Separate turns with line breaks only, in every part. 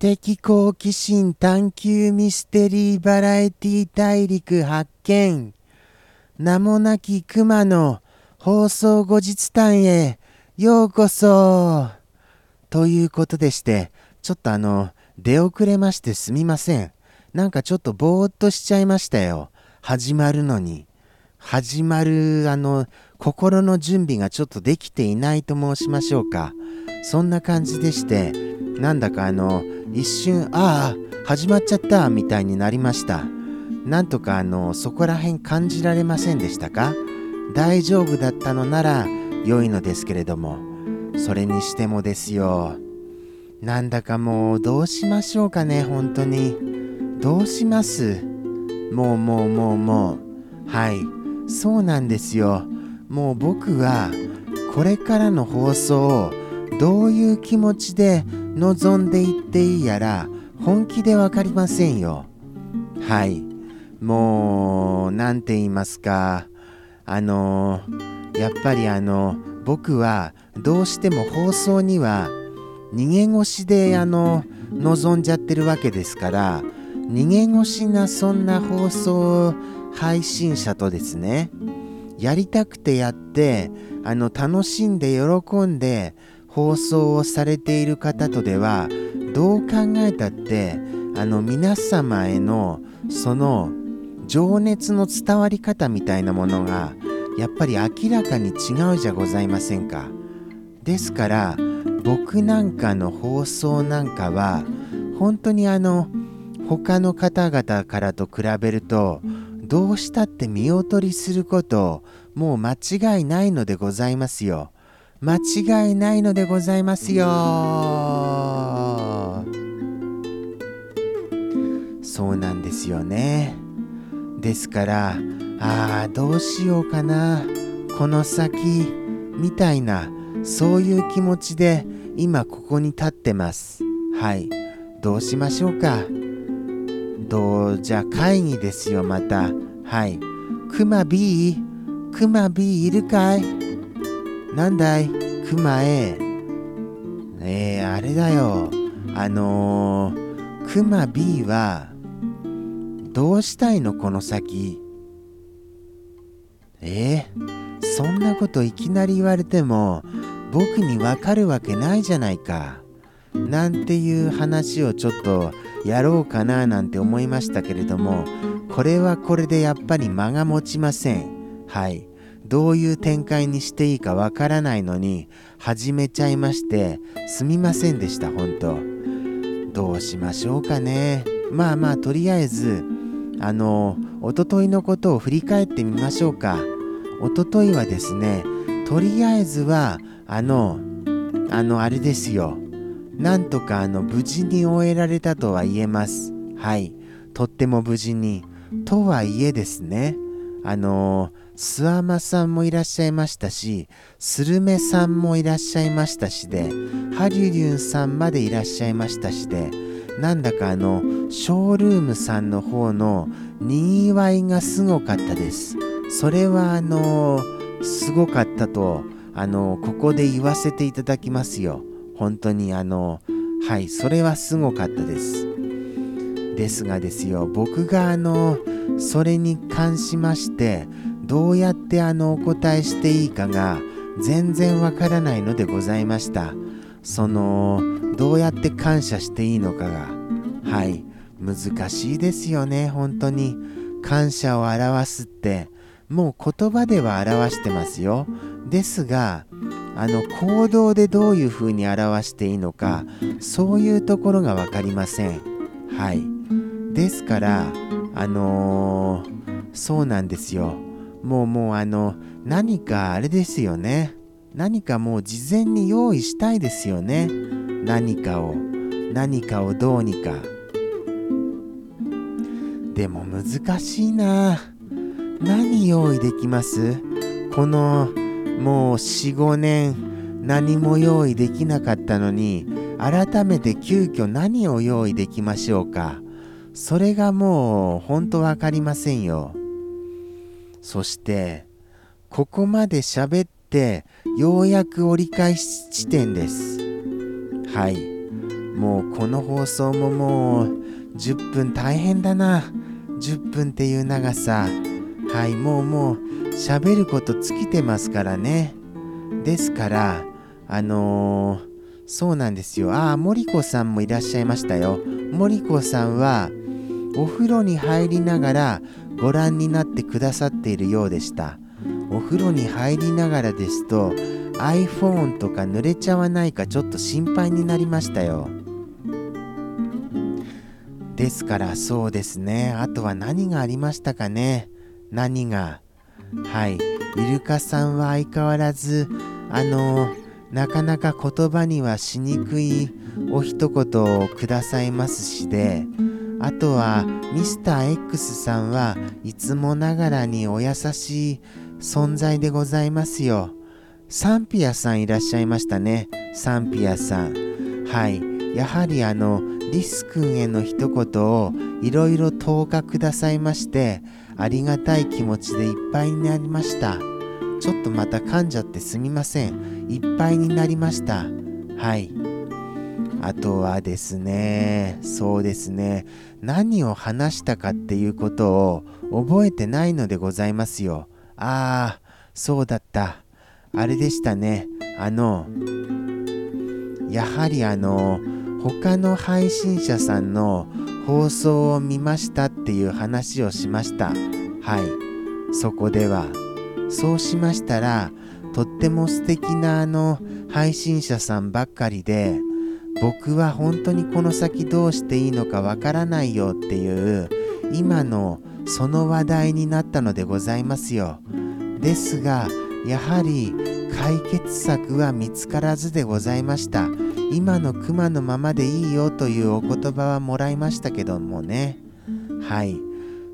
的好奇心探求ミステリーバラエティ大陸発見。名もなき熊の放送後日談へ。ようこそ。ということでしてちょっとあの出遅れましてすみません。なんかちょっとぼーっとしちゃいましたよ。始まるのに。始まるあの心の準備がちょっとできていないと申しましょうか。そんな感じでしてなんだかあの一瞬ああ始まっちゃったみたいになりました。なんとかあのそこら辺感じられませんでしたか？大丈夫だったのなら良いのですけれども。それにしてもですよ。なんだかもうどうしましょうかね本当に。どうします？もうもうもうもう。はい。そうなんですよ。もう僕はこれからの放送をどういう気持ちで望んでいっていいやら本気で分かりませんよ。はい。もう何て言いますか。あのやっぱりあの僕はどうしても放送には逃げ腰であの望んじゃってるわけですから逃げ腰なそんな放送配信者とですねやりたくてやってあの楽しんで喜んで放送をされている方とではどう考えたってあの皆様へのその情熱の伝わり方みたいなものがやっぱり明らかに違うじゃございませんかですから僕なんかの放送なんかは本当にあの他の方々からと比べるとどうしたって見劣りすることもう間違いないのでございますよ。間違いないのでございますよ。そうなんですよね。ですからああどうしようかな。この先みたいなそういう気持ちで今ここに立ってます。はい。どうしましょうか。どうじゃ会議ですよまた。はい。クマ B クマ B いるかい？なんだい?熊へ。えー、あれだよ。あのー、クマ B はどうしたいのこの先?えー、そんなこといきなり言われても僕にわかるわけないじゃないか。なんていう話をちょっとやろうかななんて思いましたけれどもこれはこれでやっぱり間が持ちません。はい。どういう展開にしていいかわからないのに始めちゃいましてすみませんでした本当。どうしましょうかね。まあまあとりあえずあのおとといのことを振り返ってみましょうか。おとといはですねとりあえずはあのあのあれですよ。なんとかあの無事に終えられたとは言えます。はい。とっても無事に。とはいえですねあの諏訪間さんもいらっしゃいましたし、スルメさんもいらっしゃいましたしで、ハリュリュンさんまでいらっしゃいましたしで、なんだかあの、ショールームさんの方のにぎわいがすごかったです。それはあの、すごかったと、あの、ここで言わせていただきますよ。本当にあの、はい、それはすごかったです。ですがですよ、僕があの、それに関しまして、どうやってあのお答えしていいかが全然わからないのでございました。そのどうやって感謝していいのかがはい難しいですよね本当に。感謝を表すってもう言葉では表してますよ。ですがあの行動でどういうふうに表していいのかそういうところが分かりません。はい。ですからあのー、そうなんですよ。もうもうあの何かあれですよね。何かもう事前に用意したいですよね。何かを。何かをどうにか。でも難しいな。何用意できます？このもう45年何も用意できなかったのに改めて急遽何を用意できましょうか。それがもう本当分かりませんよ。そしてここまで喋ってようやく折り返し地点です。はい。もうこの放送ももう10分大変だな。10分っていう長さ。はい。もうもう喋ること尽きてますからね。ですからあのー、そうなんですよ。ああ森子さんもいらっしゃいましたよ。森子さんはお風呂に入りながらご覧になってくださっているようでした。お風呂に入りながらですと iPhone とか濡れちゃわないかちょっと心配になりましたよ。ですからそうですね。あとは何がありましたかね。何が？はい。イルカさんは相変わらずあのなかなか言葉にはしにくいお一言をくださいますしであとはミスター X さんはいつもながらにお優しい存在でございますよ。サンピアさんいらっしゃいましたね。サンピアさん。はい。やはりあの、リス君への一言をいろいろ投下くださいまして、ありがたい気持ちでいっぱいになりました。ちょっとまた噛んじゃってすみません。いっぱいになりました。はい。あとはですね、そうですね、何を話したかっていうことを覚えてないのでございますよ。ああ、そうだった。あれでしたね。あの、やはりあの、他の配信者さんの放送を見ましたっていう話をしました。はい。そこでは。そうしましたら、とっても素敵なあの配信者さんばっかりで、僕は本当にこの先どうしていいのかわからないよっていう今のその話題になったのでございますよ。ですがやはり解決策は見つからずでございました。今のクマのままでいいよというお言葉はもらいましたけどもね。はい。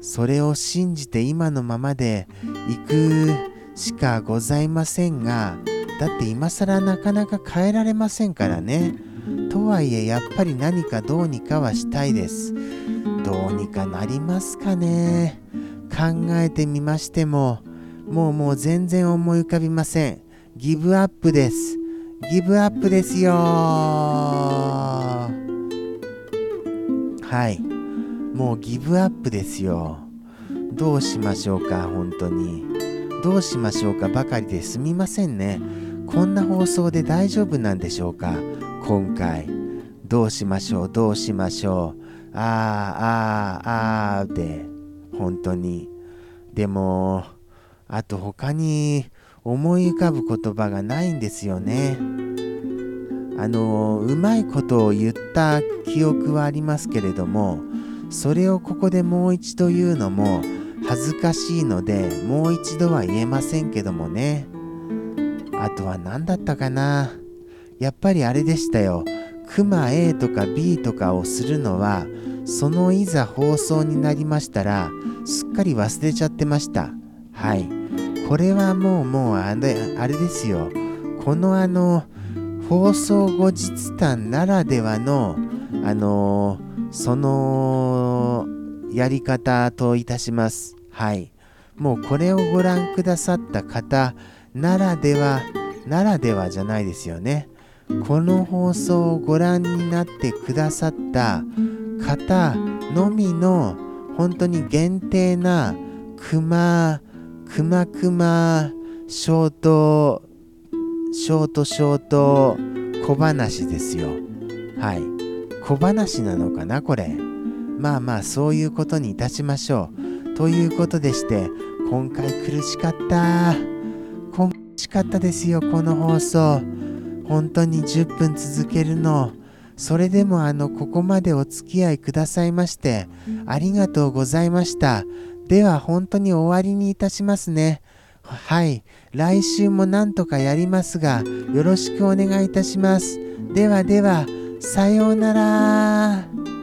それを信じて今のままで行くしかございませんが、だって今更なかなか変えられませんからね。はいえやっぱり何かどうにかはしたいです。どうにかなりますかね。考えてみましても、もうもう全然思い浮かびません。ギブアップです。ギブアップですよはい。もうギブアップですよ。どうしましょうか、本当に。どうしましょうかばかりですみませんね。こんな放送で大丈夫なんでしょうか今回。どうしましょうどうしましょうあーあーあーで、本当に。でも、あと他に思い浮かぶ言葉がないんですよね。あの、うまいことを言った記憶はありますけれども、それをここでもう一度言うのも恥ずかしいので、もう一度は言えませんけどもね。あとは何だったかな。やっぱりあれでしたよ。クマ A とか B とかをするのは、そのいざ放送になりましたら、すっかり忘れちゃってました。はい。これはもうもうあれあれですよ。このあの、放送後日談ならではの、あのその、やり方といたします。はい。もうこれをご覧くださった方ならでは、ならではじゃないですよね。この放送をご覧になってくださった方のみの本当に限定なクマ、クマクマ、ショート、ショートショート小話ですよ。はい。小話なのかなこれ。まあまあそういうことにいたしましょう。ということでして、今回苦しかった。苦しかったですよ、この放送。本当に10分続けるの。それでもあの、ここまでお付き合いくださいまして、ありがとうございました。では本当に終わりにいたしますね。はい。来週もなんとかやりますが、よろしくお願いいたします。ではでは、さようなら。